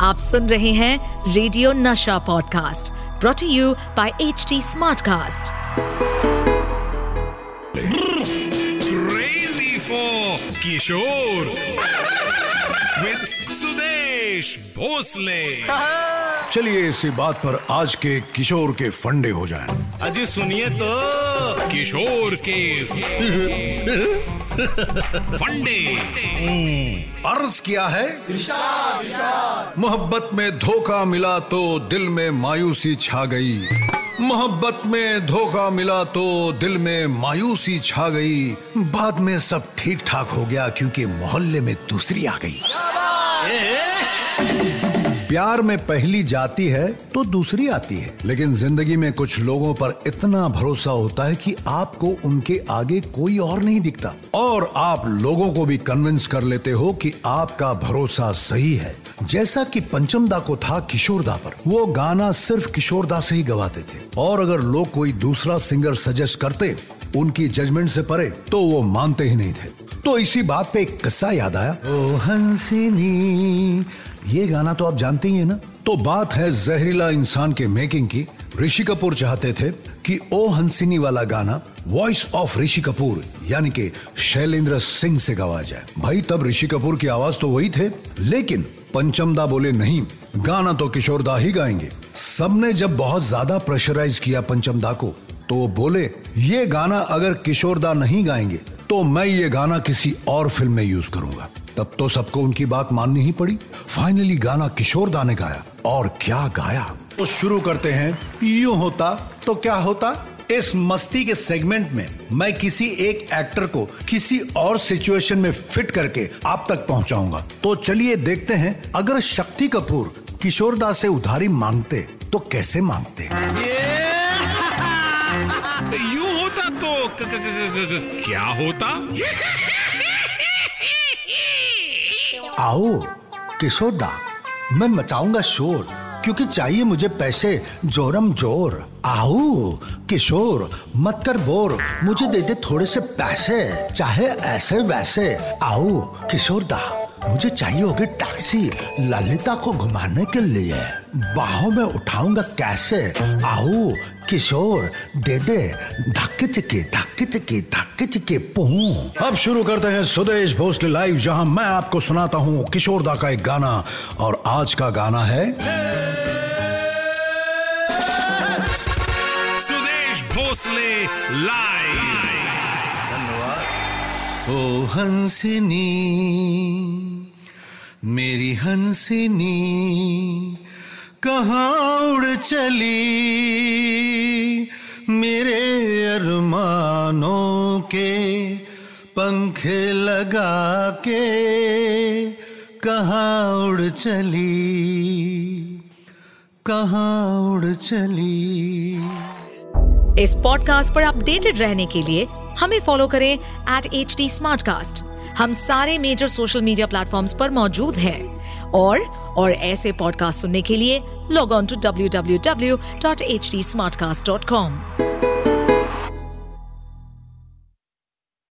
आप सुन रहे हैं radio Nasha podcast brought you by H T smartcast crazy for Kishore with Sudesh Bhosle. चलिए इसी बात पर आज के किशोर के फंडे हो जाएँ। अजी सुनिए तो। किशोर के फंडे। अर्ज़ किया है। मोहब्बत में धोखा मिला तो दिल में मायूसी छा गई। मोहब्बत में धोखा मिला तो दिल में मायूसी छा गई। बाद में सब ठीक ठाक हो गया क्योंकि मोहल्ले में दूसरी आ गई। प्यार में पहली जाती है तो दूसरी आती है। लेकिन ज़िंदगी में कुछ लोगों पर इतना भरोसा होता है कि आपको उनके आगे कोई और नहीं दिखता। और आप लोगों को भी कन्विंस कर लेते हो कि आपका भरोसा सही है। जैसा कि पंचमदा को था किशोरदा पर। वो गाना सिर्फ़ किशोरदा से ही गवाते थे। और अगर लोग कोई दूसरा सिंगर सजेस्ट करते, उनकी जजमेंट से परे तो वो मानते ही नहीं थे। तो इसी बात पे एक किस्सा याद आया। ओ हंसिनी। ये गाना तो आप जानते ही है ना? तो बात है जहरीला इंसान के मेकिंग की। ऋषि कपूर चाहते थे कि ओ हंसिनी वाला गाना वॉइस ऑफ़ ऋषि कपूर यानी कि शैलेंद्र सिंह से गवाया जाए। भाई तब ऋषि कपूर की आवाज़ तो वही थे लेकिन पंचमदा बोले नहीं गाना तो किशोरदा ही गाएँगे। सबने जब बहुत ज़्यादा प्रेशराइज किया पंचमदा को तो बोले, ये गाना अगर किशोरदा नहीं गाएँगे तो मैं ये गाना किसी और फ़िल्म में यूज़ करूँगा। तब तो सबको उनकी बात माननी ही पड़ी। फाइनली गाना किशोरदा ने गाया। और क्या गाया? तो शुरू करते हैं, यूँ होता तो क्या होता? इस मस्ती के सेगमेंट में मैं किसी एक एक्टर को किसी और सिचुएशन में फिट करके आप तक पहुंचाऊँगा। तो चलिए देखते हैं, अगर शक्ति कपूर किशोरदा से उधारी मांगते तो कैसे मांगते? यूँ होता तो क- क- क- क्या होता? आओ किशोरदा मैं मचाऊँगा शोर, क्योंकि चाहिए मुझे पैसे, जोरम ज़ोर। आओ, किशोर, मत कर बोर, मुझे दे दे थोड़े से पैसे, चाहे ऐसे वैसे। आओ किशोरदा मुझे चाहिए होगी टैक्सी ललिता को घुमाने के लिए। बाहों में उठाऊँगा कैसे? आओ किशोर दे दे। धक्के चिके धक्के चिके धक्के चिके पू अब शुरू करते हैं सुदेश भोसले लाइव जहाँ मैं आपको सुनाता हूँ किशोर दा का एक गाना। और आज का गाना है सुदेश भोसले लाइव ओ हंसिनी, मेरी हंसिनी, कहाँ उड़ चली? मेरे अरमानों के पंखे लगा के कहाँ उड़ चली? कहाँ उड़ चली? इस पॉडकास्ट पर अपडेटेड रहने के लिए हमें फॉलो करें एट एच डी हम सारे मेजर सोशल मीडिया प्लेटफॉर्म्स पर मौजूद हैं। और और ऐसे पॉडकास्ट सुनने के लिए log on to W W W dot H D smart cast dot com